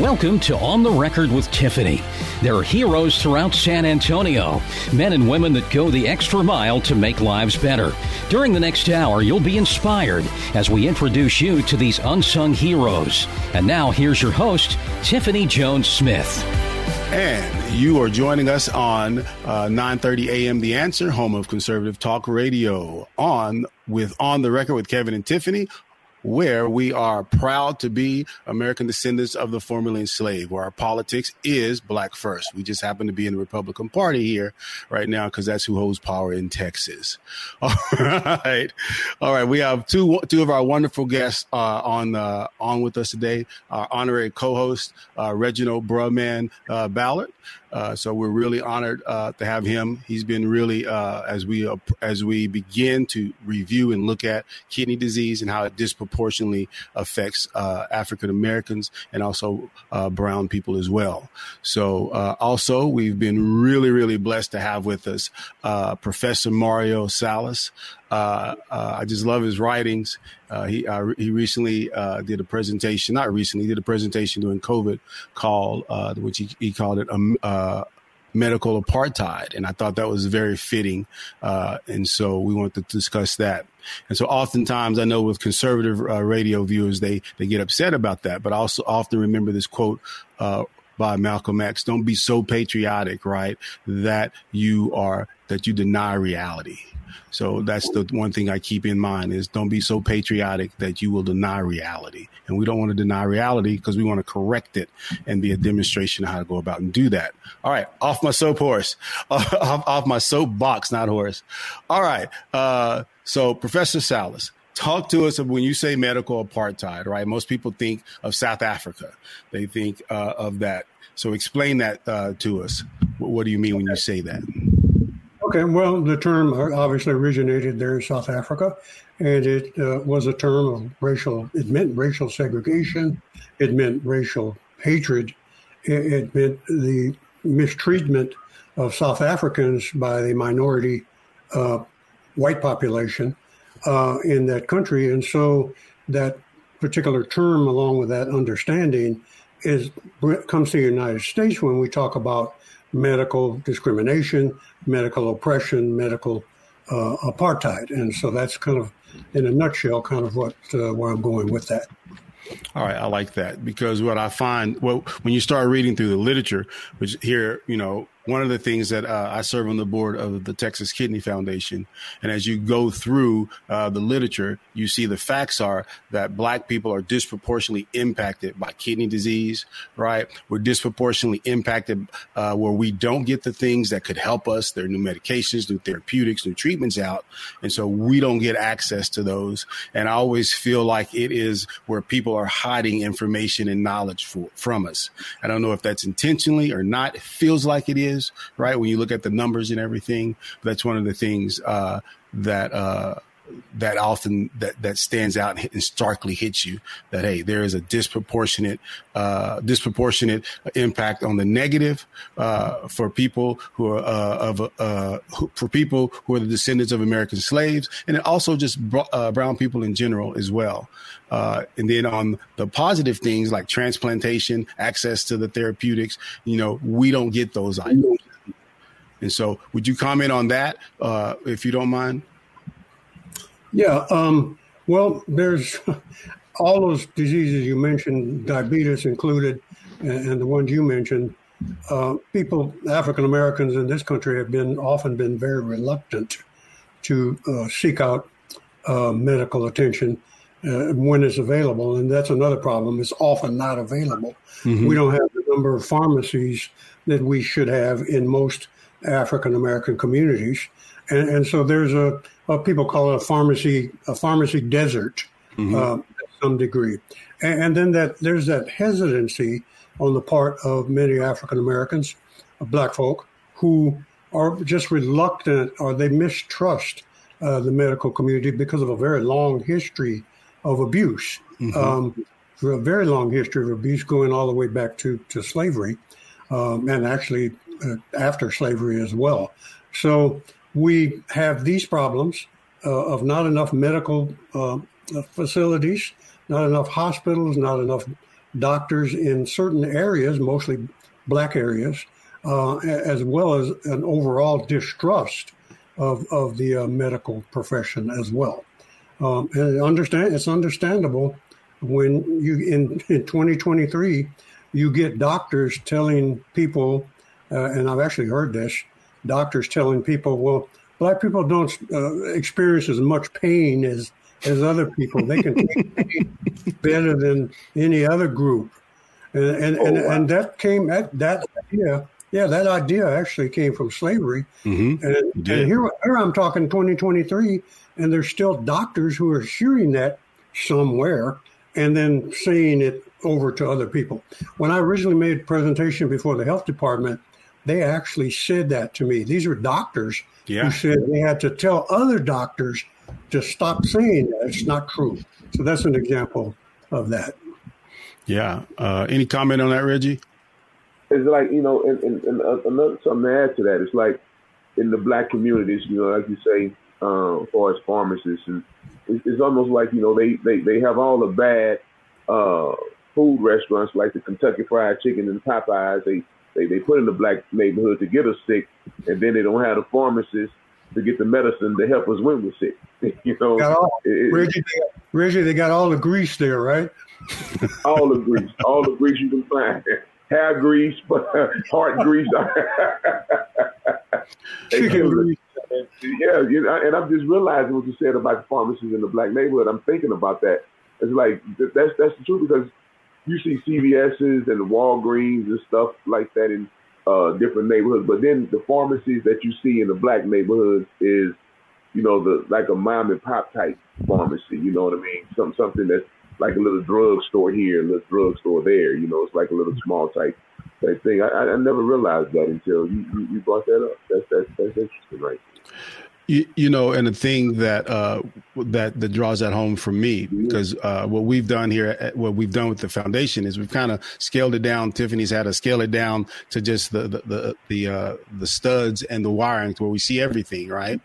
Welcome to On the Record with Tiffany. There are heroes throughout San Antonio, men and women that go the extra mile to make lives better. During the next hour, you'll be inspired as we introduce you to these unsung heroes. And now, here's your host, Tiffany Jones Smith. And you are joining us on uh, 9:30 a.m. The Answer, home of conservative talk radio, on with on the record with Kevin and Tiffany where we are proud to be American descendants of the formerly enslaved, where our politics is black first. We just happen to be in the Republican Party here right now because that's who holds power in Texas. All right, all right. We have two two of our wonderful guests uh, on uh, on with us today. Our honorary co-host uh, Reginald Brumman uh, Ballard. Uh, so we're really honored uh, to have him. He's been really uh, as we uh, as we begin to review and look at kidney disease and how it disproportionately affects uh, African Americans and also brown people as well. So also we've been really really blessed to have with us Professor Mario Salas. Uh, uh, I just love his writings. Uh, he he recently did a presentation, not recently, did a presentation during COVID called, which he, he called it a medical apartheid. And I thought that was very fitting. Uh, and so we want to discuss that. And so oftentimes I know with conservative uh, radio viewers, they, they get upset about that, but I also often remember this quote, uh, by Malcolm X, don't be so patriotic, right? That you are, that you deny reality. So that's the one thing I keep in mind is don't be so patriotic that you will deny reality. And we don't want to deny reality because we want to correct it and be a demonstration of how to go about and do that. All right. Off my soap horse, off, off my soap box, not horse. All right. Uh, so Professor Salas, talk to us of when you say medical apartheid, right? Most people think of South Africa. They think uh, of that. So explain that uh, to us. What, what do you mean when you say that? Okay, well, the term obviously originated there in South Africa, and it uh, was a term of racial, it meant racial segregation, it meant racial hatred, it, it meant the mistreatment of South Africans by the minority uh, white population uh, in that country. And so that particular term, along with that understanding, is comes to the United States when we talk about medical discrimination, medical oppression, medical uh, apartheid. And so that's kind of, in a nutshell, kind of what uh, where I'm going with that. All right, I like that because what I find, well, when you start reading through the literature, which here, you know, one of the things that uh, I serve on the board of the Texas Kidney Foundation. And as you go through uh, the literature, you see the facts are that black people are disproportionately impacted by kidney disease, right? We're disproportionately impacted uh, where we don't get the things that could help us. There are new medications, new therapeutics, new treatments out. And so we don't get access to those. And I always feel like it is where people are hiding information and knowledge for, from us. I don't know if that's intentionally or not. It feels like it is is, right? When you look at the numbers and everything, that's one of the things uh, that uh, that often that that stands out and starkly hits you. That hey, there is a disproportionate uh, disproportionate impact on the negative uh, for people who are uh, of uh, who, for people who are the descendants of American slaves, and it also just uh, brown people in general as well. Uh, and then on the positive things like transplantation, access to the therapeutics, you know, we don't get those items. And so, would you comment on that, uh, if you don't mind? Yeah. Um, well, there's all those diseases you mentioned, diabetes included, and, and the ones you mentioned. Uh, people, African Americans in this country, have been often been very reluctant to uh, seek out uh, medical attention uh, when it's available. And that's another problem. It's often not available. Mm-hmm. We don't have the number of pharmacies that we should have in most African American communities. And, and, so there's a, a, people call it a pharmacy a pharmacy desert. Mm-hmm. Uh, some degree. And, and, then that there's that hesitancy on the part of many African Americans, uh, black folk, who are just reluctant or they mistrust uh, the medical community because of a very long history of abuse. Mm-hmm. Um, for a very long history of abuse going all the way back to, to slavery um, and actually uh, after slavery as well. So we have these problems uh, of not enough medical uh, facilities, not enough hospitals, not enough doctors in certain areas, mostly black areas, uh, as well as an overall distrust of, of the uh, medical profession as well. Um, and understand it's understandable when you in, in 2023 you get doctors telling people, uh, and I've actually heard this, doctors telling people, well, black people don't uh, experience as much pain as as other people. They can take pain better than any other group, and and oh, and, wow. and, that came at that idea. Yeah, that idea actually came from slavery, mm-hmm. and, and here, here I'm talking 2023, and there's still doctors who are hearing that somewhere and then saying it over to other people. When I originally made a presentation before the health department, they actually said that to me. These are doctors yeah. who said they had to tell other doctors to stop saying that. It's not true. So that's an example of that. Yeah. Uh, any comment on that, Reggie? It's like, you know, and, and, and another something to add to that. It's like in the black communities, you know, like you say, uh, as far as pharmacists, and it's, it's almost like, you know, they, they, they have all the bad uh, food restaurants like the Kentucky Fried Chicken and Popeyes. They they, they put in the black neighborhood to get us sick, and then they don't have the pharmacists to get the medicine to help us when we're sick. you know, all, it, Reggie, they, Reggie, they got all the grease there, right? all the grease, all the grease you can find. Hair grease, but heart grease. Chicken grease. Yeah, you know, and I'm just realizing what you said about the pharmacies in the black neighborhood. I'm thinking about that. It's like that's that's the truth because you see CVS's and Walgreens and stuff like that in uh, different neighborhoods. But then the pharmacies that you see in the black neighborhoods is, you know, the like a mom and pop type pharmacy. You know what I mean? Some something that's like a little drugstore here, a little drugstore there. You know, it's like a little small type type thing. I, I never realized that until you, you, you brought that up. That's that's that's interesting, right? You, you, know, and the thing that uh, that that draws that home for me because uh, what we've done here, at, what we've done with the foundation is we've kind of scaled it down. Tiffany's had to scale it down to just the the the the, uh, the studs and the wiring, where we see everything, right?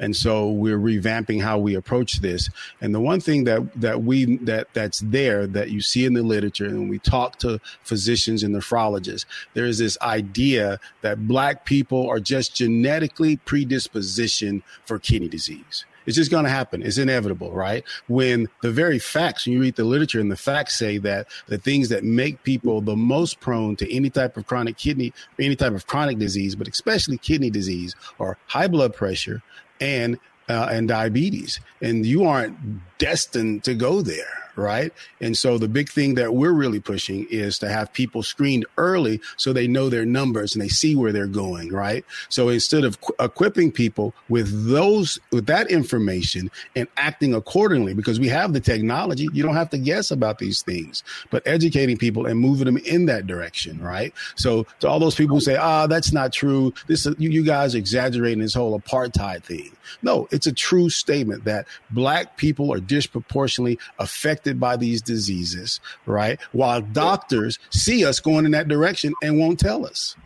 And so we're revamping how we approach this. And the one thing that that we that that's there that you see in the literature, and we talk to physicians and nephrologists, there is this idea that black people are just genetically predispositioned for kidney disease. It's just going to happen. It's inevitable, right? When the very facts, when you read the literature and the facts say that the things that make people the most prone to any type of chronic kidney, any type of chronic disease, but especially kidney disease are high blood pressure and uh, and diabetes, and you aren't destined to go there right? And so the big thing that we're really pushing is to have people screened early so they know their numbers and they see where they're going, right? So instead of qu- equipping people with those with that information and acting accordingly because we have the technology, you don't have to guess about these things, but educating people and moving them in that direction, right? So to all those people who say, "Ah, that's not true. This you, you guys exaggerating this whole apartheid thing." No, it's a true statement that black people are disproportionately affected by these diseases, right? While doctors see us going in that direction and won't tell us.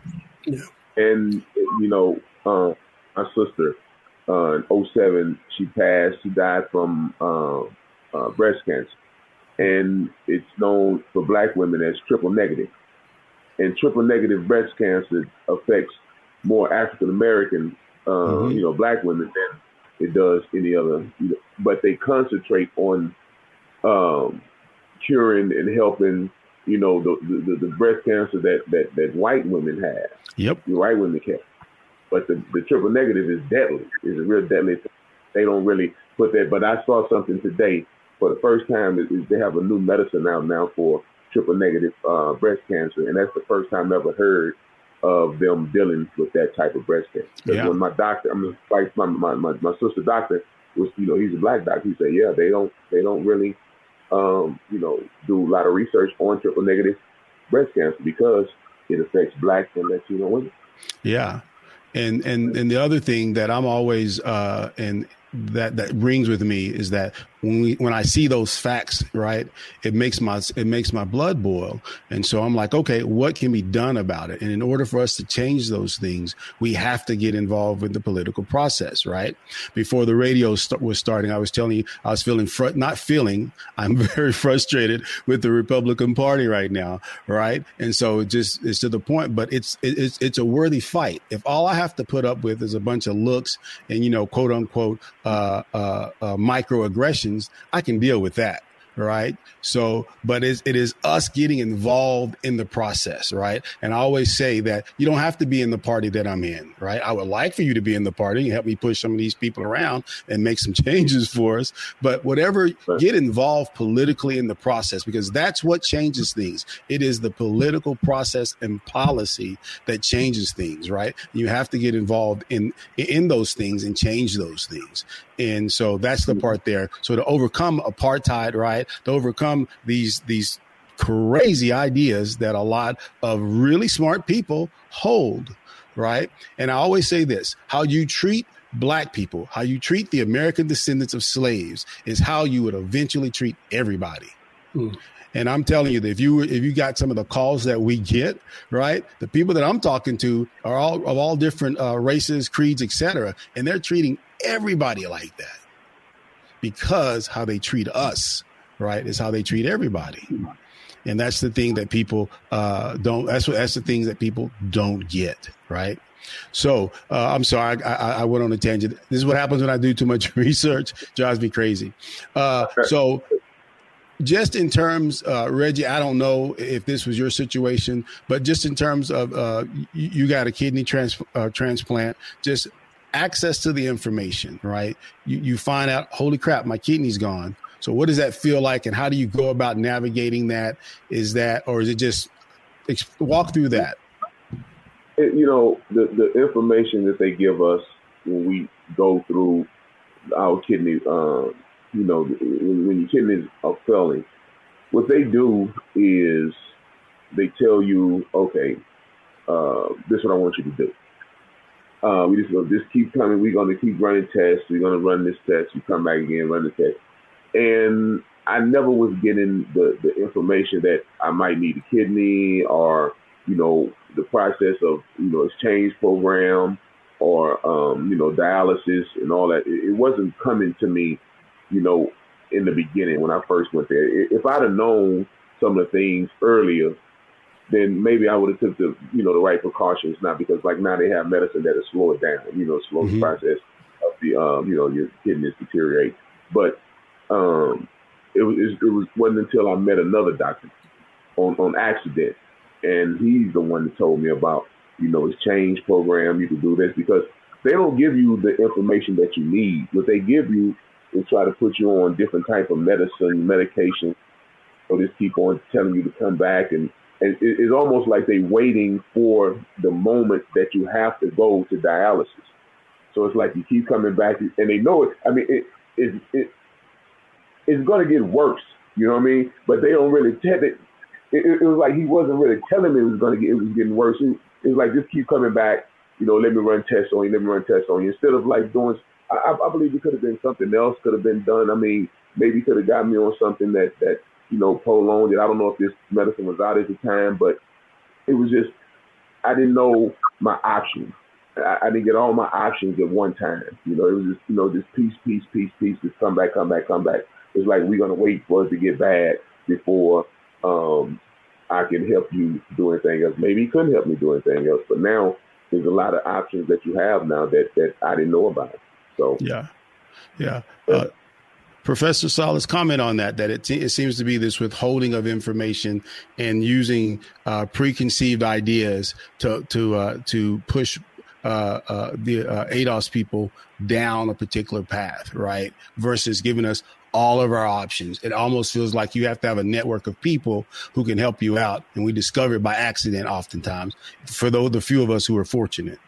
Yeah. And, you know, uh, my sister, uh, in 07, she passed, she died from uh, uh, breast cancer. And it's known for black women as triple negative. And triple negative breast cancer affects more African American uh, mm-hmm. you know, black women than it does any other. You know, but they concentrate on um, curing and helping, you know, the, the, the breast cancer that, that, that white women have. Yep. The white women have. But the, the triple negative is deadly. It's a real deadly. They don't really put that. But I saw something today for the first time. Is, is they have a new medicine out now for triple negative uh, breast cancer, and that's the first time I ever heard of them dealing with that type of breast cancer. Yeah. When my doctor, I mean, like my, my, my, my sister doctor was, you know, he's a black doctor. He said, yeah, they don't, they don't really um, you know, do a lot of research on triple negative breast cancer because it affects black and Latino women. Yeah. And and and the other thing that I'm always uh and that that rings with me is that when we when I see those facts, right, it makes my it makes my blood boil. And so I'm like, okay, what can be done about it? And in order for us to change those things, we have to get involved with the political process, right? Before the radio st- was starting, I was telling you I was feeling fr- not feeling. I'm very frustrated with the Republican Party right now, right? And so it just it's to the point, but it's it, it's it's a worthy fight. If all I have to put up with is a bunch of looks and you know, quote unquote, uh, uh, uh, I can deal with that right? So, but it's, it is us getting involved in the process, right? And I always say that you don't have to be in the party that I'm in, right? I would like for you to be in the party and help me push some of these people around and make some changes for us. But whatever, get involved politically in the process because that's what changes things. It is the political process and policy that changes things, right? You have to get involved in in those things and change those things. And so that's the mm. part there. So to overcome apartheid, right? To overcome these these crazy ideas that a lot of really smart people hold, right? And I always say this, how you treat black people, how you treat the American descendants of slaves is how you would eventually treat everybody. Mm. And I'm telling you that if you if you got some of the calls that we get, right, the people that I'm talking to are all of all different uh, races, creeds, etc., and they're treating everybody like that because how they treat us, right, is how they treat everybody. And that's the thing that people uh, don't. That's what. That's the things that people don't get, right? So uh, I'm sorry, I, I, I, went on a tangent. This is what happens when I do too much research. Drives me crazy. Uh, so just in terms, uh, Reggie, I don't know if this was your situation, but just in terms of uh, you, you, got a kidney trans, uh, transplant, just access to the information, right? You, you find out, holy crap, my kidney's gone. So what does that feel like, and how do you go about navigating that? Is that, or is it just walk through that? It, you know, the the information that they give us when we go through our kidney, um, you know, when, when your kidneys are failing, what they do is they tell you, okay, uh, this is what I want you to do. Uh, we just go, just keep coming. We're going to keep running tests. We're going to run this test. You come back again, run the test. And I never was getting the, the information that I might need a kidney or, you know, the process of, you know, exchange program or, um, you know, dialysis and all that. It, it wasn't coming to me, you know, in the beginning when I first went there. If I'd have known some of the things earlier, then maybe I would have took the you know the right precautions. Not because like now they have medicine that will slow it down, you know, slow mm-hmm. the process of the um you know your kidneys deteriorate. But um it was it was wasn't until I met another doctor on on accident, and he's the one that told me about you know his change program. You can do this because they don't give you the information that you need. What they give you is try to put you on different type of medicine, medication. So just keep on telling you to come back and and it's almost like they waiting for the moment that you have to go to dialysis. So it's like you keep coming back, and they know it. I mean, it it, it it's going to get worse. You know what I mean? But they don't really tell it. It, it, was like he wasn't really telling me it was going to get. It was getting worse. It, it was like just keep coming back. You know, let me run tests on you. Let me run tests on you. Instead of like doing, I, I believe it could have been something else. Could have been done. I mean, maybe could have got me on something that that you know, prolonged it. I don't know if this medicine was out at the time, but it was just I didn't know my options. I, I didn't get all my options at one time. You know, it was just you know, just piece, piece, piece, piece, just come back, come back, come back. It's like we're gonna wait for it to get bad before um, I can help you do anything else. Maybe he couldn't help me do anything else, but now there's a lot of options that you have now that that I didn't know about. So yeah, yeah. Uh, Professor Salas, comment on that, that it, it seems to be this withholding of information and using uh, preconceived ideas to, to, uh, to push uh, uh, the uh, ADOS people down a particular path, right? Versus giving us all of our options. It almost feels like you have to have a network of people who can help you out. And we discover it by accident oftentimes for those, the few of us who are fortunate.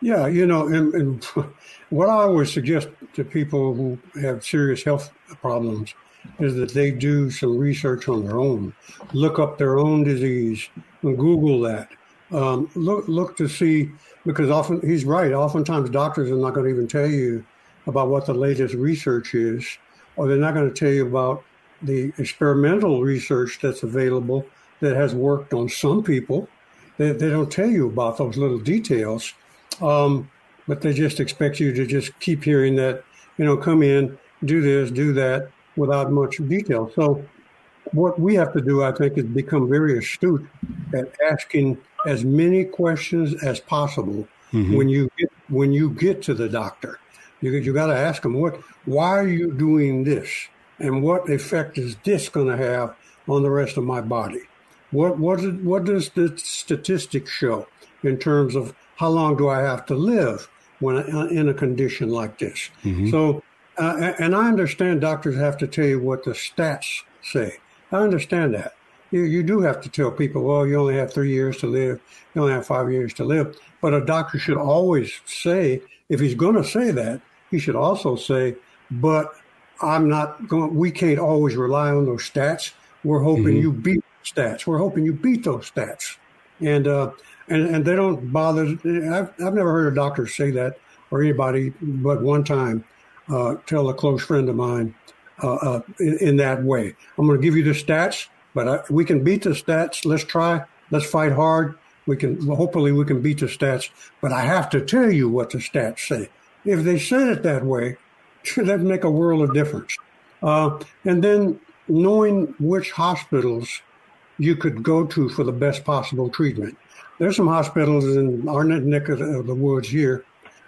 Yeah, you know, and, and what I always suggest to people who have serious health problems is that they do some research on their own, look up their own disease, and Google that. Um, look look to see because often he's right. Oftentimes doctors are not going to even tell you about what the latest research is, or they're not going to tell you about the experimental research that's available that has worked on some people. They, they don't tell you about those little details, um, but they just expect you to just keep hearing that, you know, come in, do this, do that, without much detail. So, what we have to do, I think, is become very astute at asking as many questions as possible mm-hmm. when you get when you get to the doctor. You you got to ask them what why are you doing this and what effect is this going to have on the rest of my body? What what what does the statistics show in terms of how long do I have to live when I, in a condition like this? Mm-hmm. So uh, and I understand doctors have to tell you what the stats say. I understand that. You, you do have to tell people, well, you only have three years to live, you only have five years to live. But a doctor should always say, if he's going to say that, he should also say, but I'm not going, we can't always rely on those stats. We're hoping mm-hmm. you beat stats. We're hoping you beat those stats. And, uh, and, and they don't bother. I've, I've never heard a doctor say that or anybody but one time uh, tell a close friend of mine uh, uh, in, in, that way. I'm going to give you the stats, but I, we can beat the stats. Let's try. Let's fight hard. We can hopefully we can beat the stats, but I have to tell you what the stats say. If they said it that way, that'd make a world of difference. Uh, and then knowing which hospitals you could go to for the best possible treatment. There's some hospitals in our neck of the woods here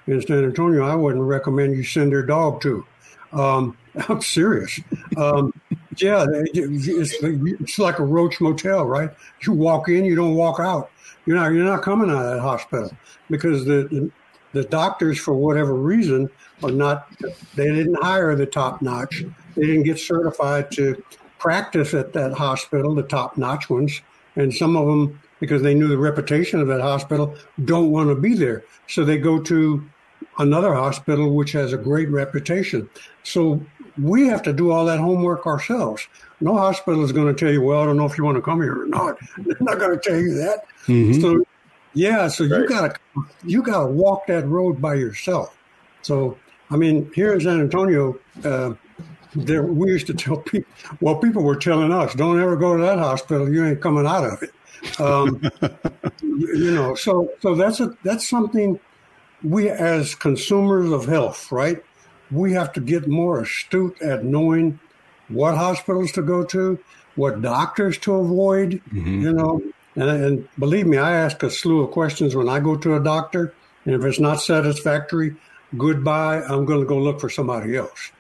in San Antonio, I wouldn't recommend you send your dog to. Um, I'm serious. Um, yeah, it's, it's like a roach motel, right? You walk in, you don't walk out. You're not you're not coming out of that hospital because the the doctors, for whatever reason, are not. They didn't hire the top notch. They didn't get certified to practice at that hospital, the top notch ones, and some of them because they knew the reputation of that hospital don't want to be there, so they go to another hospital which has a great reputation. So we have to do all that homework ourselves. No hospital is going to tell you, well, I don't know if you want to come here or not. They're not going to tell you that. Mm-hmm. So yeah, so right. you got to you got to walk that road by yourself. So I mean, here in San Antonio, uh, there we used to tell people. Well, people were telling us, "Don't ever go to that hospital. You ain't coming out of it." Um, you know, so so that's a that's something we as consumers of health, right? We have to get more astute at knowing what hospitals to go to, what doctors to avoid, mm-hmm. you know. And, and believe me, I ask a slew of questions when I go to a doctor. And if it's not satisfactory, goodbye. I'm going to go look for somebody else.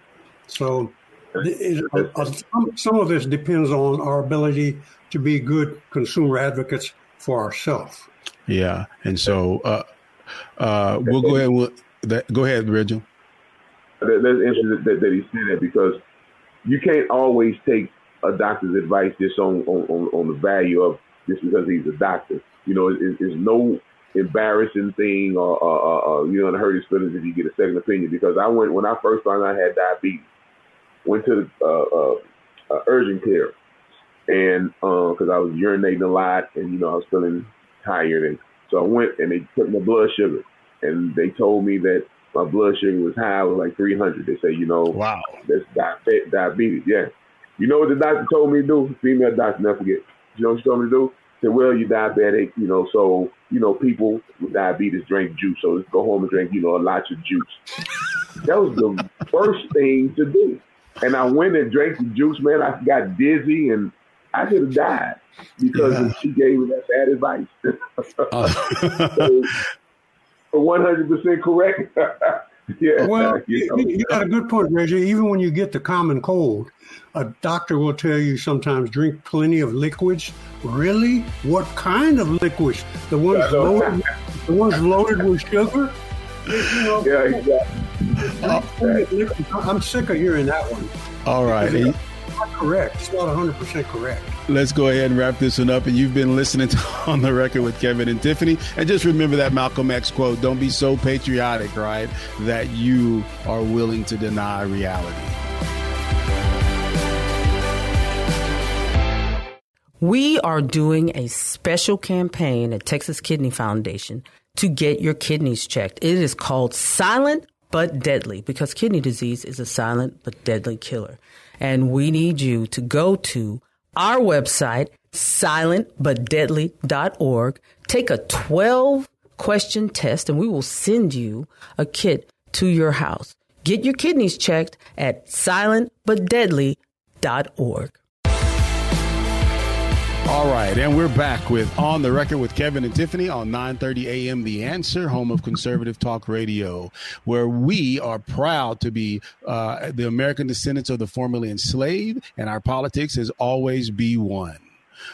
So it, uh, some, some of this depends on our ability to be good consumer advocates for ourselves. Yeah. And so, uh, uh, we'll go ahead. We'll, that, go ahead, Reginald. That's interesting that, that he said that because you can't always take a doctor's advice just on on, on the value of just because he's a doctor. You know, it, it's no embarrassing thing or, or, or, you know, hurt his feelings if you get a second opinion. Because I went when I first found out I had diabetes, went to the uh, uh, uh, urgent care, and because uh, I was urinating a lot and you know I was feeling tired and so I went and they took my blood sugar, and they told me that my blood sugar was high, was like 300. They say, you know, wow, that's diabetes. Yeah. You know what the doctor told me to do? Female doctor, never forget. You know what she told me to do? Said, well, you're diabetic, you know, so, you know, people with diabetes drink juice. So let's go home and drink, you know, a lot of juice. that was the first thing to do. And I went and drank the juice, man. I got dizzy and I could have died because yeah. she gave me that bad advice. uh. so, 100% correct. yeah. Well, you, got a good point, Reggie. Even when you get the common cold, a doctor will tell you sometimes drink plenty of liquids. Really? What kind of liquids? The ones loaded, the ones loaded with sugar. You know, yeah, exactly. Uh, I'm sick of hearing that one. All right. It's not correct. It's not 100% correct. Let's go ahead and wrap this one up. And you've been listening to On the Record with Kevin and Tiffany. And just remember that Malcolm X quote don't be so patriotic, right, that you are willing to deny reality. We are doing a special campaign at Texas Kidney Foundation to get your kidneys checked. It is called Silent but Deadly because kidney disease is a silent but deadly killer. And we need you to go to our website, silentbutdeadly.org, take a 12 question test, and we will send you a kit to your house. Get your kidneys checked at silentbutdeadly.org. All right, and we're back with On the Record with Kevin and Tiffany on 9:30 a.m. The Answer, home of conservative talk radio, where we are proud to be uh, the American descendants of the formerly enslaved, and our politics has always be one.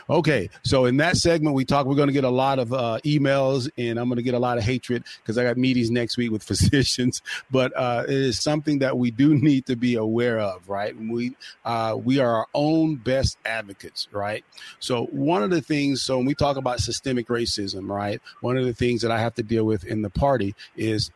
Okay, so in that segment, we talk. We're going to get a lot of uh, emails, and I'm going to get a lot of hatred because I got meetings next week with physicians. But uh, it is something that we do need to be aware of, right? We uh, we are our own best advocates, right? So one of the things, so when we talk about systemic racism, right? One of the things that I have to deal with in the party is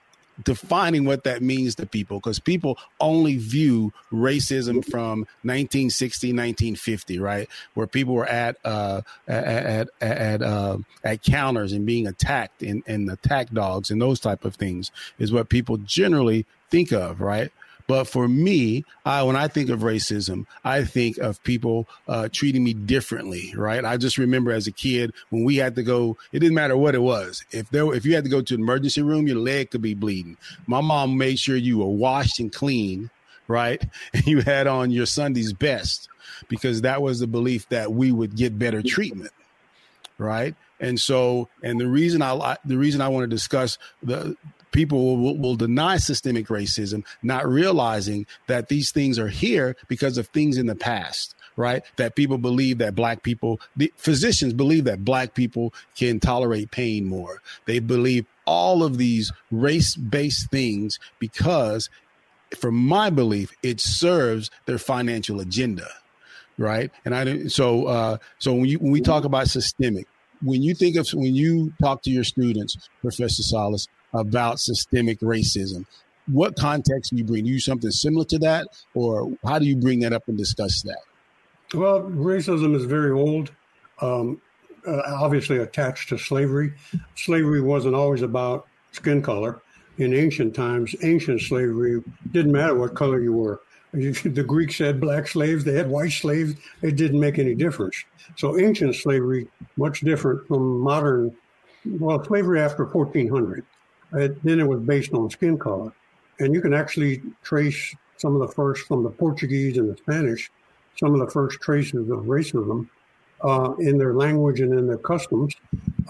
defining what that means to people because people only view racism from 1960 1950 right? Where people were at uh at at at, uh, at counters and being attacked and, and attack dogs and those type of things is what people generally think of right but for me, I, when I think of racism, I think of people uh, treating me differently, right? I just remember as a kid when we had to go, it didn't matter what it was. If there, if you had to go to an emergency room, your leg could be bleeding. My mom made sure you were washed and clean, right? And you had on your Sunday's best because that was the belief that we would get better treatment, right? And so, and the reason I the reason I want to discuss the people will, will, deny systemic racism, not realizing that these things are here because of things in the past right? That people believe that black people, the physicians believe that black people can tolerate pain more. They believe all of these race based things because, from my belief, it serves their financial agenda, right? And I so uh, so when you when we talk about systemic, when you think of when you talk to your students, Professor Salas, about systemic racism. What context do you bring? Do you something similar to that, or how do you bring that up and discuss that? Well, racism is very old, um, uh, obviously attached to slavery. Slavery wasn't always about skin color. In ancient times, ancient slavery didn't matter what color you were. The Greeks had black slaves, they had white slaves. It didn't make any difference. So ancient slavery, much different from modern, well, slavery after 1400. It, then it was based on skin color. And you can actually trace some of the first from the Portuguese and the Spanish, some of the first traces of racism uh, in their language and in their customs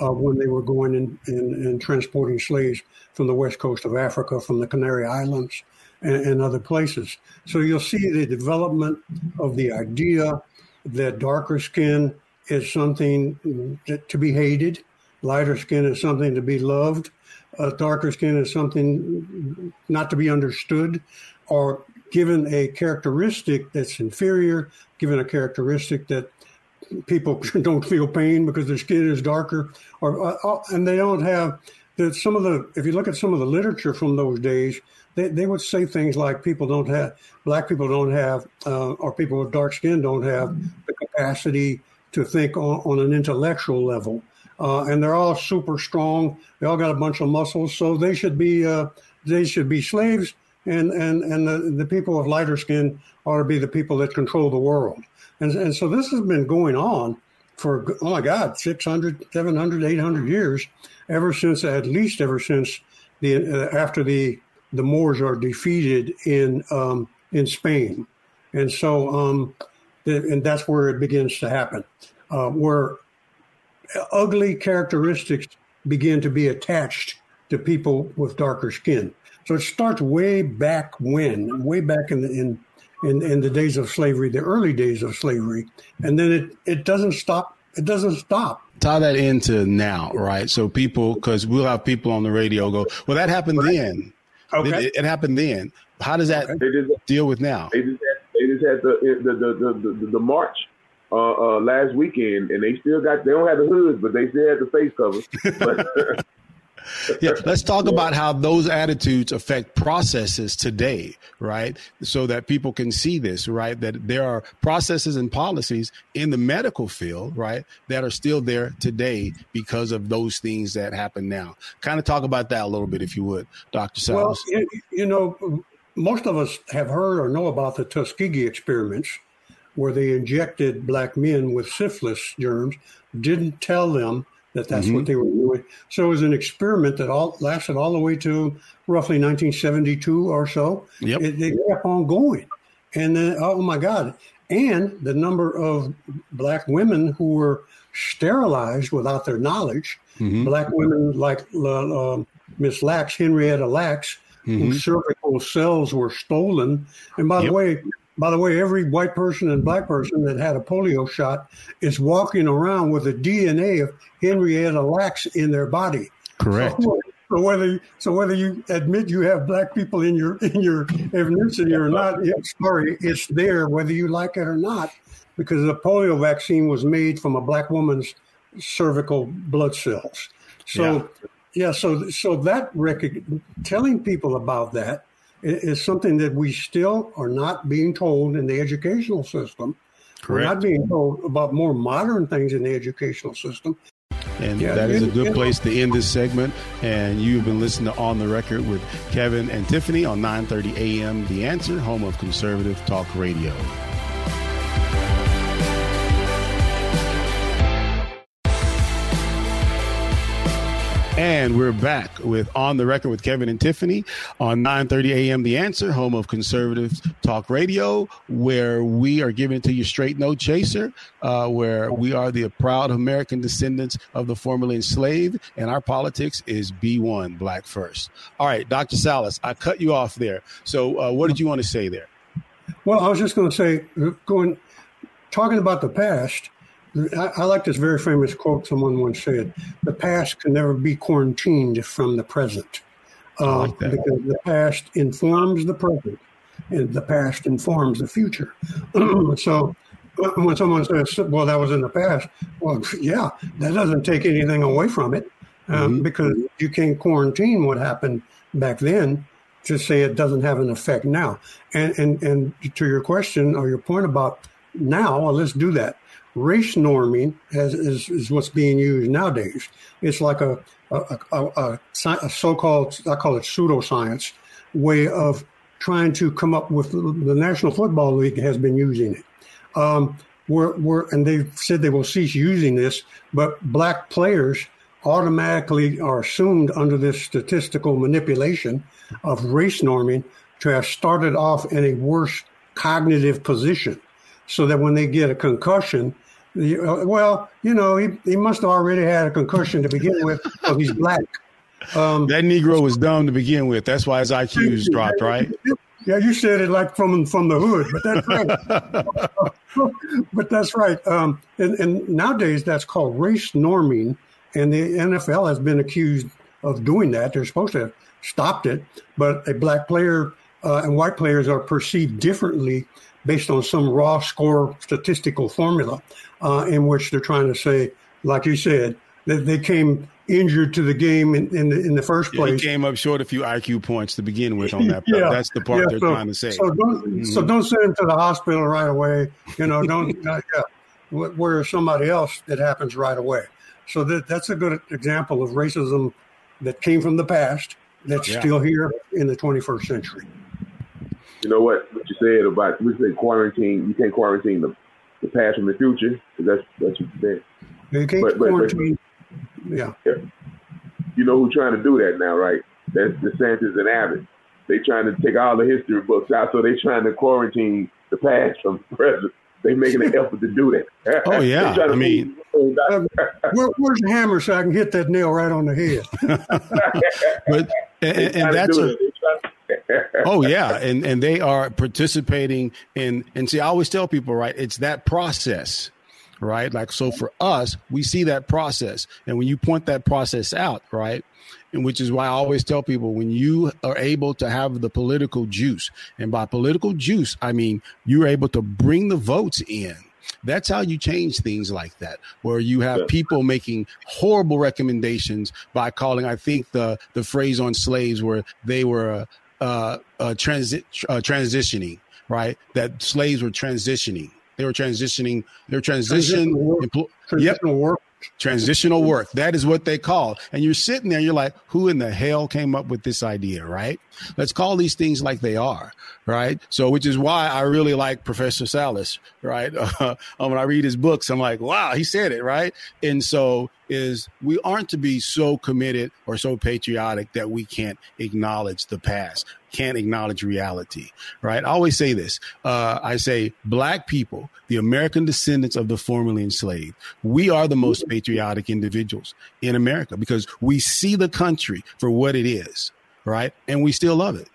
uh, when they were going in, in, in, transporting slaves from the west coast of Africa, from the Canary Islands, and, and other places. So you'll see the development of the idea that darker skin is something to be hated, lighter skin is something to be loved, uh, darker skin is something not to be understood or given a characteristic that's inferior, given a characteristic that people don't feel pain because their skin is darker, or uh, uh, and they don't have that. Some of the, if you look at some of the literature from those days, they, they would say things like people don't have, black people don't have, uh, or people with dark skin don't have the capacity to think on, on an intellectual level uh, and they're all super strong. They all got a bunch of muscles, so they should be uh, they should be slaves, and and and the, the people with lighter skin ought to be the people that control the world. And and so this has been going on for oh my God, 600, 700, 800 years, ever since at least ever since the uh, after the the Moors are defeated in um, in Spain, and so um, and that's where it begins to happen, uh, where ugly characteristics begin to be attached to people with darker skin. So it starts way back when, way back in the, in, in, in the days of slavery, the early days of slavery, and then it, it doesn't stop. It doesn't stop. Tie that into now, right? So people, because we'll have people on the radio go, well, that happened right. then. Okay. It, it, happened then. How does that okay. deal with now? They just had, they just had the, the, the, the, the march uh, uh, last weekend, and they still got they don't have the hoods, but they still had the face covers. Yeah, let's talk about how those attitudes affect processes today, right? So that people can see this, right? That there are processes and policies in the medical field, right, that are still there today because of those things that happen now. Kind of talk about that a little bit, if you would, Dr. Salas. Well, you know, most of us have heard or know about the Tuskegee experiments where they injected black men with syphilis germs, didn't tell them that that's mm-hmm. what they were doing. So it was an experiment that all lasted all the way to roughly 1972 or so. Yep. It, they kept on going. And then, oh my God. And the number of black women who were sterilized without their knowledge, mm-hmm. black women like uh, uh, Miss Lacks, Henrietta Lacks, mm-hmm. whose cervical cells were stolen. And by yep. the way, by the way, every white person and black person that had a polio shot is walking around with the DNA of Henrietta Lacks in their body. Correct. So, so whether so whether you admit you have black people in your in your ethnicity or not, sorry, it's there whether you like it or not, because the polio vaccine was made from a black woman's cervical blood cells. So yeah, yeah so so that rec- telling people about that is something that we still are not being told in the educational system. Correct. We're not being told about more modern things in the educational system. And yeah, that is a good place to end this segment. And you've been listening to On the Record with Kevin and Tiffany on 9:30 a.m. The Answer, home of conservative talk radio. And we're back with On the Record with Kevin and Tiffany on 9:30 a.m. The Answer, home of conservative talk radio, where we are giving it to you straight, no chaser, uh, where we are the proud American descendants of the formerly enslaved, and our politics is B1, Black First. All right, Dr. Salas, I cut you off there. So, uh, what did you want to say there? Well, I was just going to say, going talking about the past I, I, like this very famous quote someone once said the past can never be quarantined from the present. Uh, like because the past informs the present and the past informs the future. so when someone says, well, that was in the past, well, yeah, that doesn't take anything away from it um, mm-hmm. because you can't quarantine what happened back then to say it doesn't have an effect now. And, and, and to your question or your point about now, well, let's do that race norming has, is, is what's being used nowadays. It's like a, a, a, a, a so-called, I call it pseudoscience, way of trying to come up with the National Football League has been using it. Um, we're, we're, and they've said they will cease using this, but black players automatically are assumed under this statistical manipulation of race norming to have started off in a worse cognitive position so that when they get a concussion, well, you know, he, he must have already had a concussion to begin with because he's black. Um, that Negro was dumb to begin with. That's why his IQ's dropped, right? Yeah, you said it like from from the hood, but that's right. but that's right. Um, and, and nowadays, that's called race norming, and the NFL has been accused of doing that. They're supposed to have stopped it, but a black player uh, and white players are perceived differently based on some raw score statistical formula uh, in which they're trying to say, like you said, that they came injured to the game in, in, the, in the first place. Yeah, came up short a few IQ points to begin with on that. yeah, That's the part yeah, they're so, trying to say. So don't, mm-hmm. so don't send him to the hospital right away. You know, don't, uh, yeah, where somebody else, it happens right away. So that, that's a good example of racism that came from the past that's yeah. still here in the 21st century. You know what? What you said about we say quarantine. You can't quarantine the, the past from the future. That's that's what you said. You can't but, but, quarantine. But, yeah. yeah. You know who's trying to do that now, right? That's DeSantis and Abbott. They trying to take all the history books out, so they trying to quarantine the past from the present. They making an effort to do that. Oh yeah, I mean, uh, Where, where's the hammer so I can hit that nail right on the head? but and, and that's a, oh yeah, and and they are participating in. And see, I always tell people, right? It's that process, right? Like so, for us, we see that process, and when you point that process out, right? And which is why I always tell people when you are able to have the political juice, and by political juice, I mean you're able to bring the votes in That's how you change things like that, where you have people making horrible recommendations by calling. I think the the phrase on slaves where they were uh, uh, uh, transi- uh, transitioning, right? That slaves were transitioning. They were transitioning. They were transition. Transitional work. Empl- transitional yep. work Transitional work. That is what they call. And you're sitting there, you're like, who in the hell came up with this idea, right? Let's call these things like they are, right? So, which is why I really like Professor Salas, right? Uh, when I read his books, I'm like, wow, he said it, right? And so, is we aren't to be so committed or so patriotic that we can't acknowledge the past can't acknowledge reality, right? I always say this. Uh, I say, black people, the American descendants of the formerly enslaved, we are the most patriotic individuals in America because we see the country for what it is, right? And we still love it.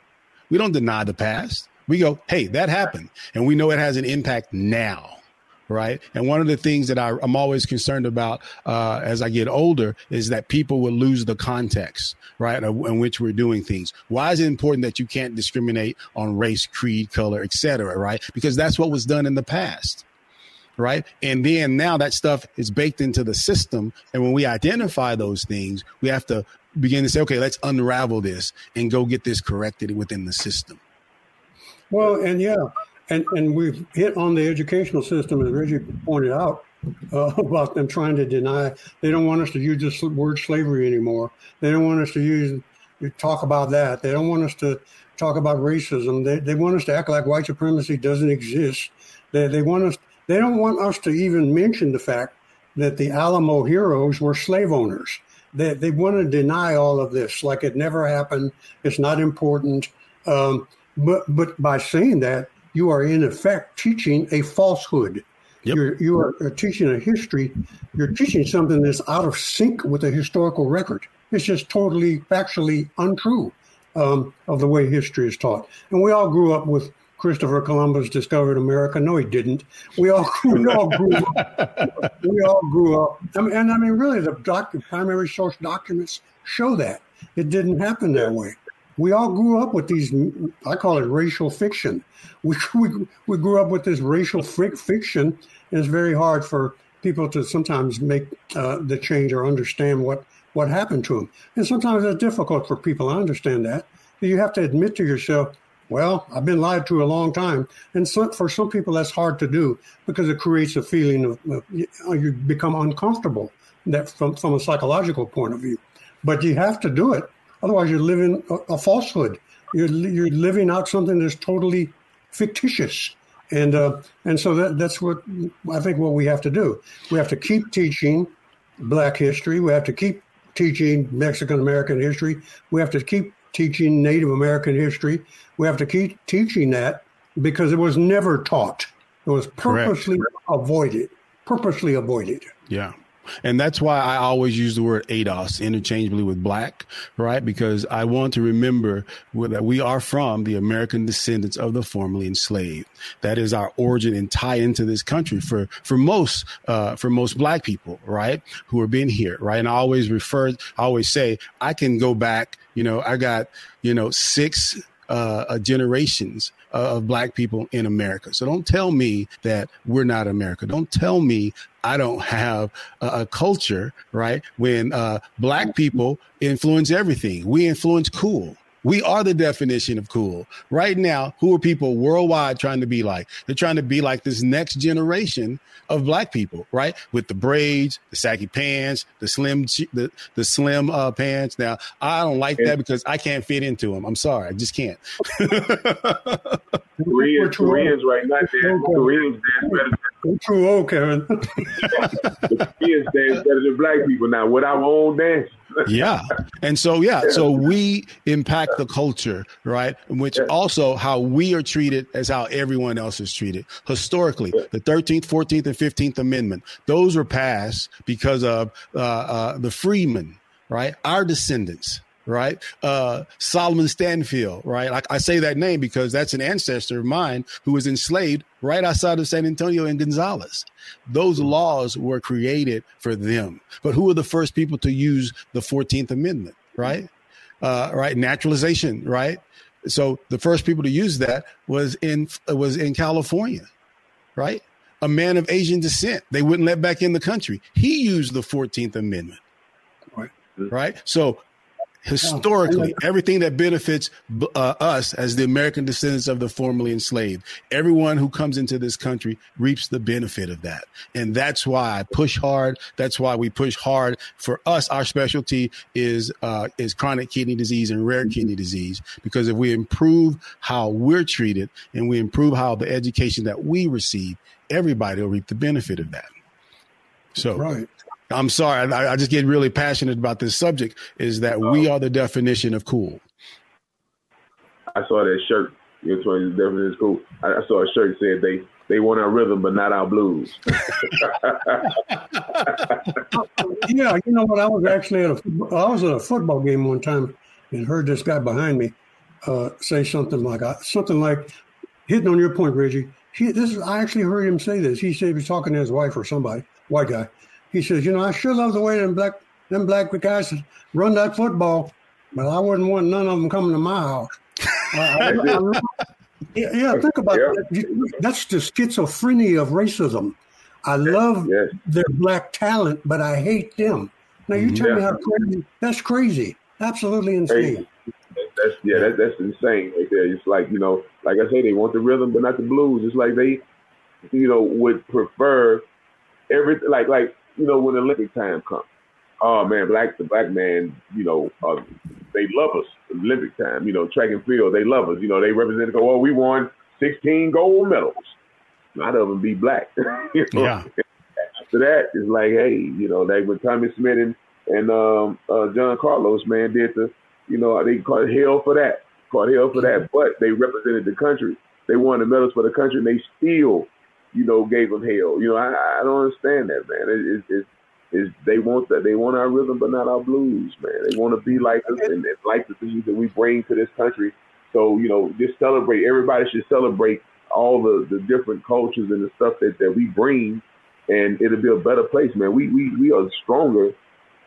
We don't deny the past. We go, hey, that happened. And we know it has an impact now right? And one of the things that I, am always concerned about uh, as I get older is that people will lose the context, right, in which we're doing things. Why is it important that you can't discriminate on race, creed, color, etc., right? Because that's what was done in the past. Right. And then now that stuff is baked into the system. And when we identify those things, we have to begin to say, okay, let's unravel this and go get this corrected within the system. Well, and yeah, and, and we've hit on the educational system, as Reggie pointed out, uh, about them trying to deny. They don't want us to use this word slavery anymore. They don't want us to use talk about that. They don't want us to talk about racism. They, they want us to act like white supremacy doesn't exist. They, they want us. They don't want us to even mention the fact that the Alamo heroes were slave owners. They, they want to deny all of this, like it never happened. It's not important. Um, but but by saying that, you are in effect teaching a falsehood. Yep. You're, you are teaching a history. You're teaching something that's out of sync with the historical record. It's just totally factually untrue um, of the way history is taught. And we all grew up with Christopher Columbus discovered America. No, he didn't. We all, we all grew up. We all grew up. I mean, and I mean, really, the doc, primary source documents show that it didn't happen that way we all grew up with these i call it racial fiction. We, we, we grew up with this racial fiction and it's very hard for people to sometimes make uh, the change or understand what what happened to them and sometimes it's difficult for people to understand that. You have to admit to yourself well i've been lied to a long time. And some, for some people that's hard to do because it creates a feeling of, of you become uncomfortable that from, from a psychological point of view. But you have to do it Otherwise, you're living a, a falsehood. You're you're living out something that's totally fictitious, and uh, and so that that's what I think what we have to do. We have to keep teaching Black history. We have to keep teaching Mexican American history. We have to keep teaching Native American history. We have to keep teaching that because it was never taught. It was purposely Correct. avoided. Purposely avoided. Yeah. And that's why I always use the word ADOS interchangeably with black, right? Because I want to remember that we are from the American descendants of the formerly enslaved. That is our origin and tie into this country for, for most, uh, for most black people, right? Who are being here, right? And I always refer, I always say, I can go back, you know, I got, you know, six, uh, uh generations of black people in America. So don't tell me that we're not America. Don't tell me I don't have a, a culture, right? When uh, black people influence everything, we influence cool. We are the definition of cool. Right now, who are people worldwide trying to be like? They're trying to be like this next generation of black people, right? With the braids, the saggy pants, the slim, the, the slim uh, pants. Now, I don't like that because I can't fit into them. I'm sorry. I just can't. Koreans, Koreans right now, Koreans dance better. Than, too old, Kevin. Koreans dance better than black people now with our own dance yeah. And so, yeah, so we impact the culture, right? Which also how we are treated as how everyone else is treated. Historically, the 13th, 14th, and 15th Amendment, those were passed because of uh, uh, the freemen, right? Our descendants right? Uh, Solomon Stanfield, right? Like I say that name because that's an ancestor of mine who was enslaved right outside of San Antonio in Gonzales. Those laws were created for them. But who were the first people to use the 14th Amendment, right? Uh, right? Naturalization, right? So the first people to use that was in was in California, right? a man of Asian descent. They wouldn't let back in the country. He used the 14th Amendment. Right. Right. So historically, everything that benefits uh, us as the American descendants of the formerly enslaved, everyone who comes into this country reaps the benefit of that. And that's why I push hard. That's why we push hard. For us, our specialty is uh, is chronic kidney disease and rare kidney disease. Because if we improve how we're treated and we improve how the education that we receive, everybody will reap the benefit of that. So, right. I'm sorry, I, I, just get really passionate about this subject. Is that we are the definition of cool? I saw that shirt. You know, the definition is cool. I, I saw a shirt that said they they want our rhythm, but not our blues. yeah, you know what? I was actually at a I was at a football game one time and heard this guy behind me uh, say something like uh, something like hitting on your point, Reggie. He, this is, I actually heard him say this. He said he was talking to his wife or somebody, white guy, he says, you know, I sure love the way them black them black guys run that football, but I wouldn't want none of them coming to my house. I, I, yeah, yeah, think about yeah. that. That's the schizophrenia of racism. I love yes. their black talent, but I hate them. Now you tell yeah. me how crazy. That's crazy. Absolutely insane. Hey, that's yeah, that, that's insane right there. It's like you know, like I say, they want the rhythm, but not the blues. It's like they, you know, would prefer everything. Like like you know, when Olympic time comes. Oh man, black the black man, you know, uh, they love us. Olympic time, you know, track and field, they love us. You know, they represent. Go, oh, we won 16 gold medals. Not of them be black. you know? Yeah. After that, it's like, hey, you know, they when Tommie Smith and and um, uh, John Carlos, man, did the, you know, they called hell for that, called hell for that. But they represented the country. They won the medals for the country, and they still you know, gave them hell. You know, I, I don't understand that, man. It, it, it, is they want that they want our rhythm, but not our blues, man. They want to be like us and, like the things that we bring to this country. So you know, just celebrate. Everybody should celebrate all the the different cultures and the stuff that that we bring, and it'll be a better place, man. We we we are stronger,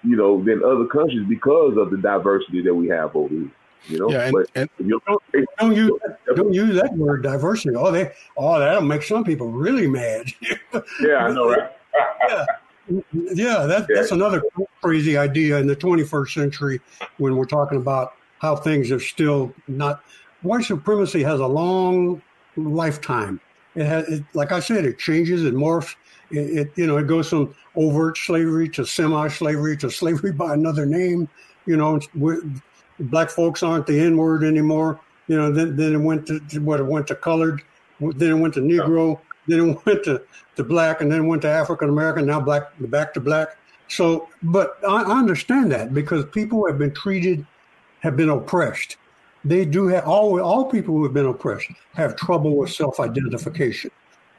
you know, than other countries because of the diversity that we have over here. You know, yeah, and, but and you don't, don't use don't use that word diversity. Oh, they oh that'll make some people really mad. yeah, I know, right? yeah. Yeah, that, yeah, that's another crazy idea in the 21st century when we're talking about how things are still not. White supremacy has a long lifetime. It has, it, like I said, it changes, it morphs. It, it, you know, it goes from overt slavery to semi-slavery to slavery by another name. You know, black folks aren't the N word anymore. You know, then then it went to, what it went to colored, then it went to Negro, then it went to, to black, and then it went to African American. Now black back to black. So, but I, I understand that because people have been treated, have been oppressed. They do have all all people who have been oppressed have trouble with self identification,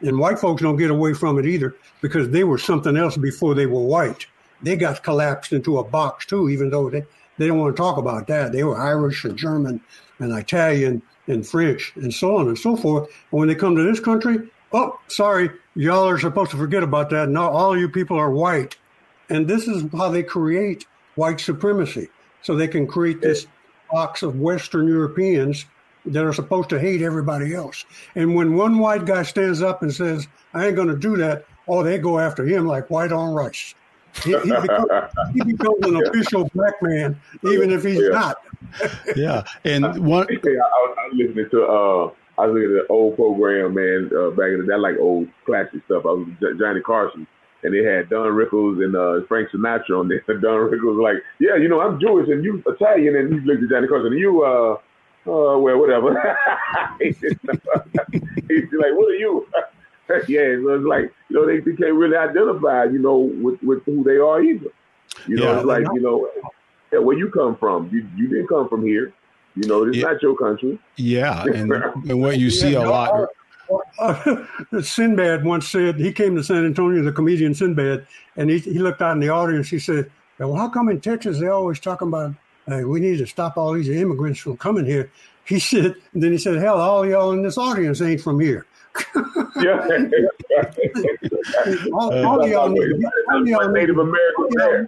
and white folks don't get away from it either because they were something else before they were white. They got collapsed into a box too, even though they they don't want to talk about that. They were Irish and German and Italian and French and so on and so forth. And when they come to this country, oh, sorry, y'all are supposed to forget about that. Now all you people are white. And this is how they create white supremacy. So they can create this box of Western Europeans that are supposed to hate everybody else. And when one white guy stands up and says, I ain't going to do that, oh, they go after him like white on rice. He, he, becomes, he becomes an yeah. official black man, even if he's yeah. not. yeah, and one. I, I, was, listening to. Uh, I was looking at the old program, man, uh, back in the day, like old classic stuff. I was Johnny Carson, and they had Don Rickles and uh, Frank Sinatra on there. Don Rickles was like, "Yeah, you know, I'm Jewish and you Italian," and he looked at Johnny Carson, and you, uh, uh, well, whatever. He's like, "What are you?" yeah, so it's like you know they, they can't really identify, you know, with, with who they are either. You know, yeah, it's like you know, yeah, where you come from. You you didn't come from here. You know, it's yeah. not your country. Yeah, and, and what you see a lot. Uh, Sinbad once said he came to San Antonio, the comedian Sinbad, and he, he looked out in the audience. He said, "Well, how come in Texas they always talking about uh, we need to stop all these immigrants from coming here?" He said, then he said, "Hell, all y'all in this audience ain't from here." Yeah. all, all y'all Native American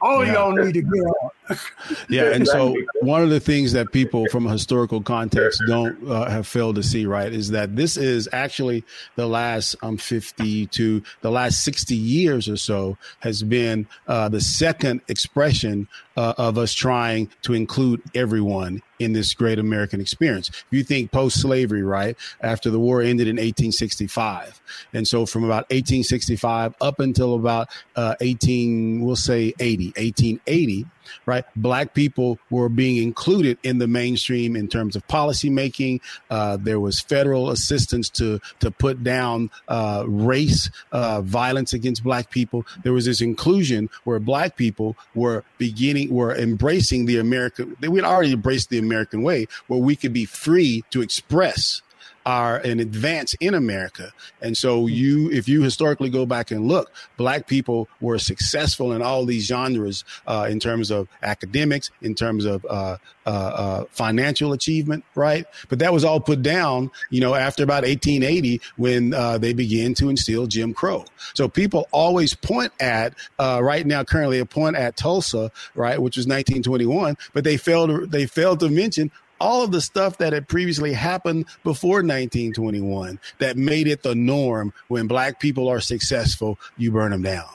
All yeah. y'all need to get out. yeah, and so one of the things that people from a historical context don't uh, have failed to see, right, is that this is actually the last um 50 to the last 60 years or so has been uh, the second expression uh, of us trying to include everyone in this great American experience. You think post slavery, right, after the war ended in 1865. And so from about 1865 up until about uh, 18, we'll say 80, 1880, right? Black people were being included in the mainstream in terms of policy making. Uh, there was federal assistance to to put down uh, race uh, violence against black people. There was this inclusion where black people were beginning were embracing the American. They had already embraced the American way, where we could be free to express are an advance in America. And so you, if you historically go back and look, black people were successful in all these genres uh, in terms of academics, in terms of uh, uh, uh financial achievement, right? But that was all put down, you know, after about 1880 when uh, they began to instill Jim Crow. So people always point at uh, right now, currently, a point at Tulsa, right, which was 1921, but they failed. They failed to mention all of the stuff that had previously happened before 1921 that made it the norm when black people are successful, you burn them down.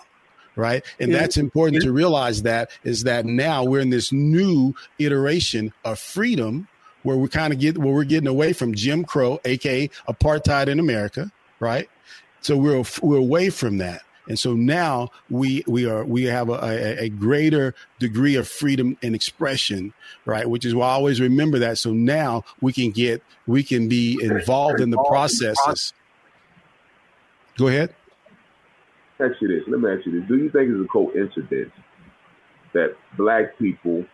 Right. And yeah. that's important to realize that is that now we're in this new iteration of freedom where we kind of get where we're getting away from Jim Crow, aka apartheid in America, right? So we're we're away from that. And so now we we are we have a, a, a, greater degree of freedom and expression, right? Which is why I always remember that. So now we can get we can be involved in the processes. Go ahead. Ask you this. Let me ask you this. Do you think it's a coincidence that black people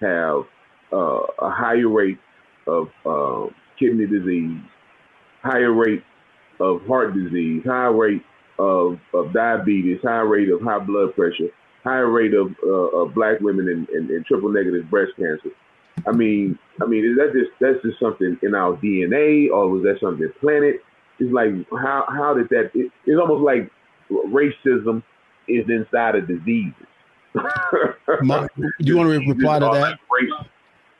have uh, a higher rate of uh, kidney disease, higher rate of heart disease, higher rate of, of diabetes, high rate of high blood pressure, high rate of, uh, of black women and, in, in, triple negative breast cancer. I mean, I mean, is that just that's just something in our DNA, or was that something planted? It's like how how did that? It, it's almost like racism is inside of diseases. My, do you want to reply to that?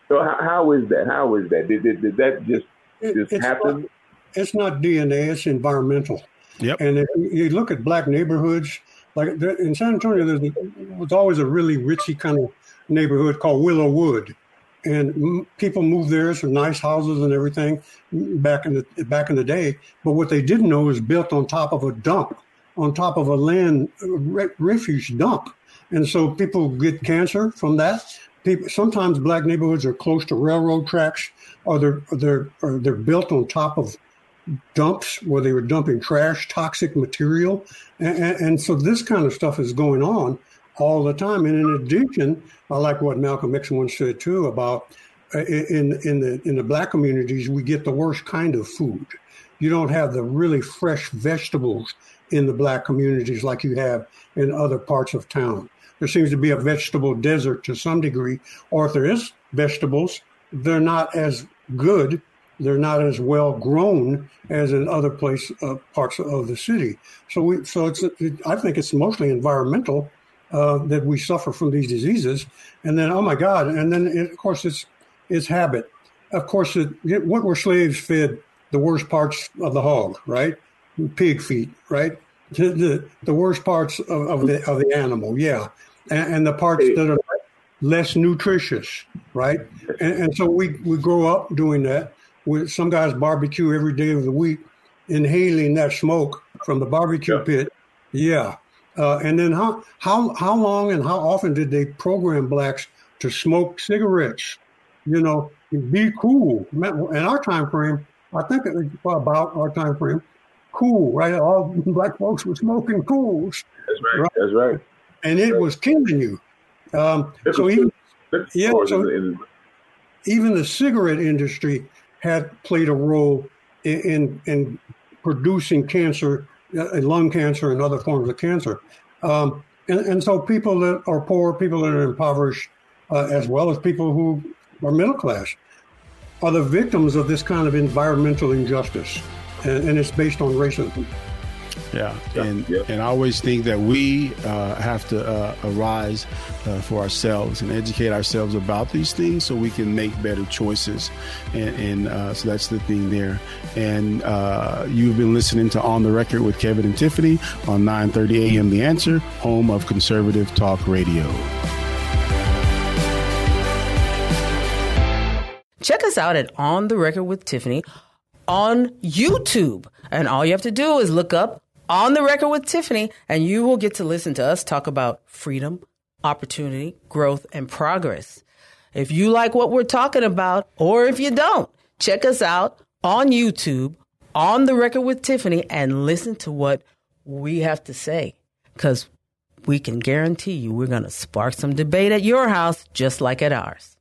So how, how is that? How is that? Did, did, did that just just it's happen? Not, it's not DNA. It's environmental. Yep. And if you look at black neighborhoods, like in San Antonio, there was always a really ritzy kind of neighborhood called Willow Wood, and people moved there, some nice houses and everything back in the back in the day. But what they didn't know is built on top of a dump, on top of a land uh, re- refuge dump, and so people get cancer from that. People, sometimes black neighborhoods are close to railroad tracks, or they're they're or they're built on top of dumps where they were dumping trash, toxic material. And, and, so this kind of stuff is going on all the time. And in addition, I like what Malcolm X once said too about uh, in, in, the, in the black communities, we get the worst kind of food. You don't have the really fresh vegetables in the black communities like you have in other parts of town. There seems to be a vegetable desert to some degree, or if there is vegetables, they're not as good they're not as well grown as in other place uh, parts of the city. So we, so it's, it, I think it's mostly environmental uh, that we suffer from these diseases. And then, oh my God! And then, it, of course, it's it's habit. Of course, it, what were slaves fed? The worst parts of the hog, right? Pig feet, right? The the, the worst parts of, of, the of the animal, yeah, and, and the parts that are less nutritious, right? And, and so we we grow up doing that with some guys barbecue every day of the week, inhaling that smoke from the barbecue yeah. pit. Yeah. Uh, and then how how how long and how often did they program blacks to smoke cigarettes? You know, be cool. In our time frame, I think it was about our time frame, cool, right? All black folks were smoking Kools. That's right. right? That's right. And it was killing you. Um, so even yeah, so even the cigarette industry had played a role in, in, in producing cancer, uh, lung cancer, and other forms of cancer. Um, and, and, so people that are poor, people that are impoverished, uh, as well as people who are middle class, are the victims of this kind of environmental injustice. And, and it's based on racism. Yeah, and yeah. and I always think that we uh, have to uh, arise uh, for ourselves and educate ourselves about these things so we can make better choices. And, and uh, so that's the thing there. And uh, you've been listening to On the Record with Kevin and Tiffany on 9:30 a.m. The Answer, home of conservative talk radio. Check us out at On the Record with Tiffany on YouTube. And all you have to do is look up on the record with Tiffany, and you will get to listen to us talk about freedom, opportunity, growth, and progress. If you like what we're talking about, or if you don't, check us out on YouTube, on the record with Tiffany, and listen to what we have to say. Because we can guarantee you we're going to spark some debate at your house just like at ours.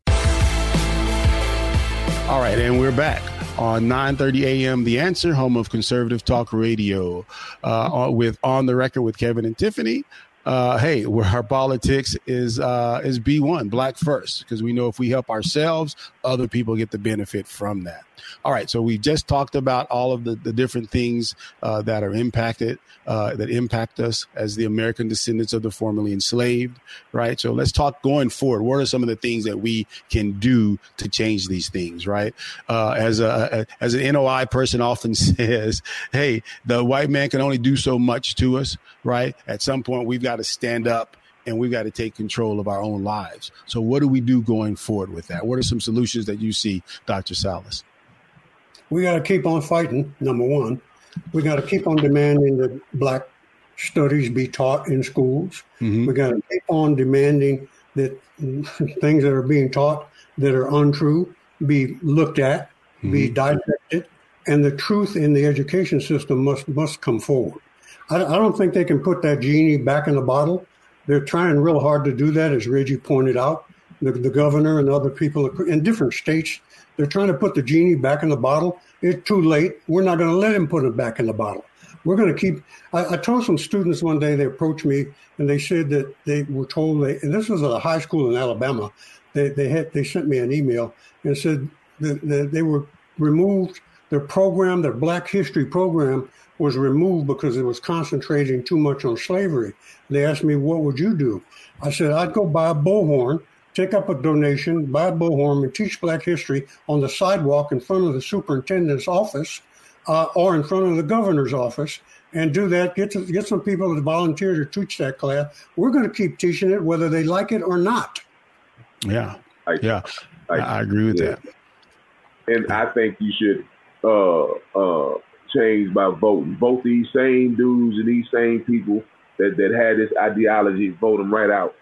All right, and we're back on 9:30 a.m. The Answer, home of conservative talk radio, uh, with on the record with Kevin and Tiffany. Uh, hey, where our politics is uh, is B one, black first, because we know if we help ourselves, other people get the benefit from that. All right, so we just talked about all of the, the different things uh, that are impacted, uh, that impact us as the American descendants of the formerly enslaved, right? So let's talk going forward. What are some of the things that we can do to change these things, right? Uh, as a, a as an NOI person often says, hey, the white man can only do so much to us, right? At some point, we've got to stand up and we've got to take control of our own lives. So, what do we do going forward with that? What are some solutions that you see, Dr. Salas? We got to keep on fighting, number one. We got to keep on demanding that black studies be taught in schools. Mm-hmm. We got to keep on demanding that things that are being taught that are untrue be looked at, mm-hmm. be dissected, and the truth in the education system must must come forward. I, I don't think they can put that genie back in the bottle. They're trying real hard to do that, as Reggie pointed out. The, the governor and other people in different states they're trying to put the genie back in the bottle. It's too late. We're not going to let him put it back in the bottle. We're going to keep. I, I, told some students one day, they approached me and they said that they were told, they, and this was at a high school in Alabama. They, they, had, they sent me an email and said that, that they were removed. Their program, their Black History program, was removed because it was concentrating too much on slavery. They asked me, What would you do? I said, I'd go buy a bullhorn take up a donation, buy a bullhorn, and teach Black history on the sidewalk in front of the superintendent's office uh, or in front of the governor's office, and do that. Get to, get some people to volunteer to teach that class. We're going to keep teaching it whether they like it or not. Yeah, I, yeah, I, I, agree with yeah. that. And I think you should uh, uh, change by voting. Vote these same dudes and these same people that, that had this ideology. Vote them right out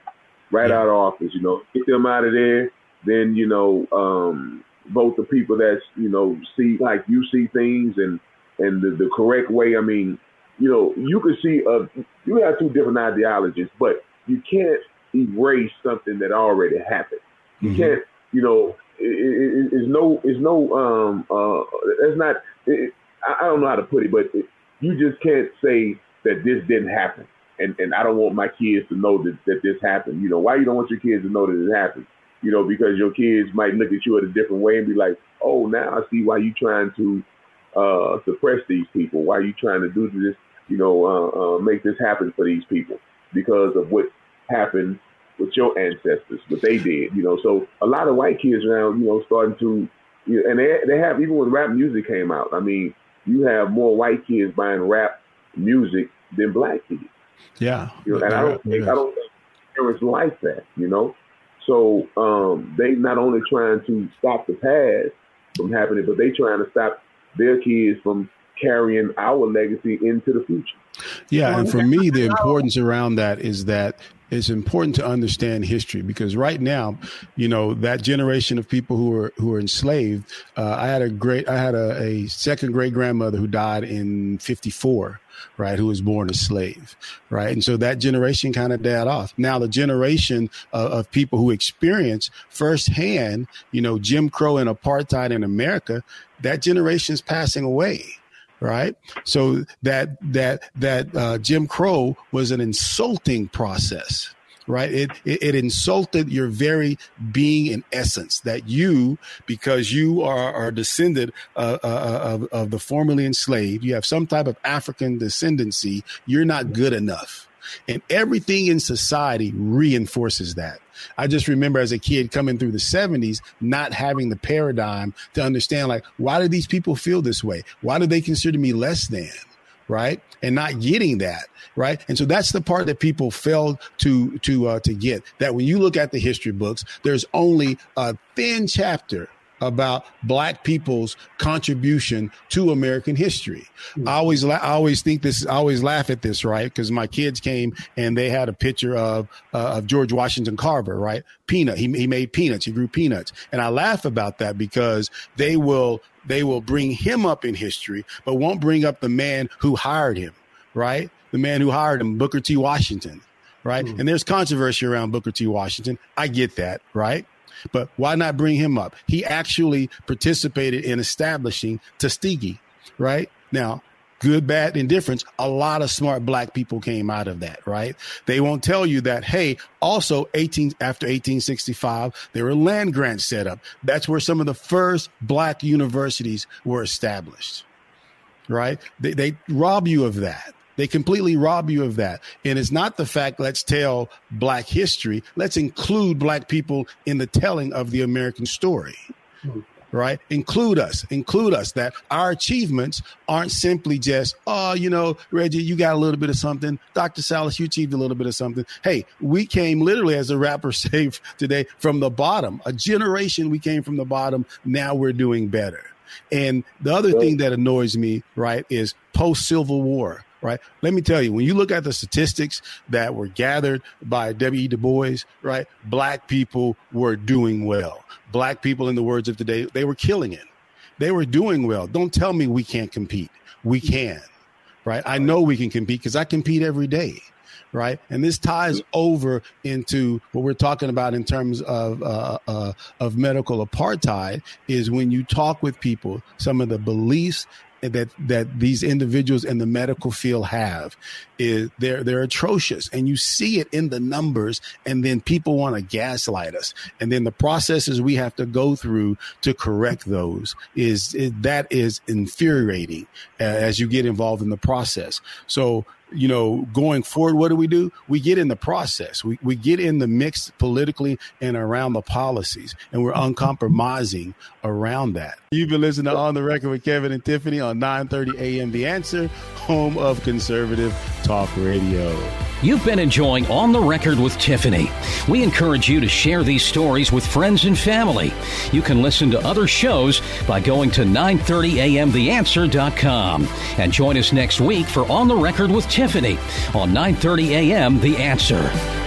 right yeah. out of office. You know, get them out of there. Then you know, um, vote the people that you know see like you see things and and the, the correct way. I mean, you know, you can see uh, you have two different ideologies, but you can't erase something that already happened. You mm-hmm. can't, you know, it, it, it's no, it's no, um, uh, it's not. It, I don't know how to put it, but it, you just can't say that this didn't happen and, and I don't want my kids to know that, that this happened. You know, why you don't want your kids to know that it happened? You know, because your kids might look at you in a different way and be like, oh, now I see why you're trying to uh, suppress these people. Why you trying to do this, you know, uh, uh, make this happen for these people because of what happened with your ancestors, what they did, you know. So a lot of white kids around, you know, starting to, you know, and they, they have, even when rap music came out, I mean, you have more white kids buying rap music than black kids. Yeah. You know, and I don't think I don't think parents like that, you know. So um, they not only trying to stop the past from happening, but they trying to stop their kids from carrying our legacy into the future. Yeah, and for me, the importance around that is that it's important to understand history because right now, you know, that generation of people who were who were enslaved. Uh, I had a great, I had a, a second great grandmother who died in '54 right, who was born a slave, right? And so that generation kind of died off. Now the generation of, of people who experience firsthand, you know, Jim Crow and apartheid in America, that generation is passing away right so that that that uh, jim crow was an insulting process right? It, it, it insulted your very being and essence that you, because you are, are descended uh, uh, uh, of, of the formerly enslaved, you have some type of African descendancy, you're not good enough. And everything in society reinforces that. I just remember as a kid coming through the 70s, not having the paradigm to understand, like, why do these people feel this way? Why do they consider me less than? Right. And not getting that. Right. And so that's the part that people failed to, to, uh, to get that when you look at the history books, there's only a thin chapter about black people's contribution to American history. Mm-hmm. I always, I always think this, I always laugh at this, right? Cause my kids came and they had a picture of, uh, of George Washington Carver, right? Peanut. He, he made peanuts. He grew peanuts. And I laugh about that because they will, they will bring him up in history, but won't bring up the man who hired him, right? The man who hired him, Booker T. Washington, right? Mm-hmm. And there's controversy around Booker T. Washington. I get that, right? But why not bring him up? He actually participated in establishing Tuskegee, right? Now, good, bad, indifference, a lot of smart black people came out of that, right? They won't tell you that, hey, also 18, after 1865, there were land grants set up. That's where some of the first black universities were established, right? They, they rob you of that. They completely rob you of that. And it's not the fact, let's tell black history. Let's include black people in the telling of the American story. Right? Include us, include us that our achievements aren't simply just, oh, you know, Reggie, you got a little bit of something. Dr. Salas, you achieved a little bit of something. Hey, we came literally, as a rapper saved today, from the bottom. A generation we came from the bottom. Now we're doing better. And the other thing that annoys me, right, is post Civil War right? Let me tell you, when you look at the statistics that were gathered by W.E. Du Bois, right? Black people were doing well. Black people, in the words of today, they were killing it. They were doing well. Don't tell me we can't compete. We can, right? I know we can compete because I compete every day. Right. And this ties over into what we're talking about in terms of, uh, uh, of medical apartheid is when you talk with people, some of the beliefs that that these individuals in the medical field have is they're they're atrocious. And you see it in the numbers and then people want to gaslight us. And then the processes we have to go through to correct those is, is that is infuriating uh, as you get involved in the process. So you know, going forward, what do we do? We get in the process. We, we get in the mix politically and around the policies, and we're uncompromising around that. You've been listening to On the Record with Kevin and Tiffany on 9:30 a.m. The Answer, home of conservative talk radio. You've been enjoying On the Record with Tiffany. We encourage you to share these stories with friends and family. You can listen to other shows by going to 930amtheanswer.com and join us next week for On the Record with Tiffany on 930 AM The Answer.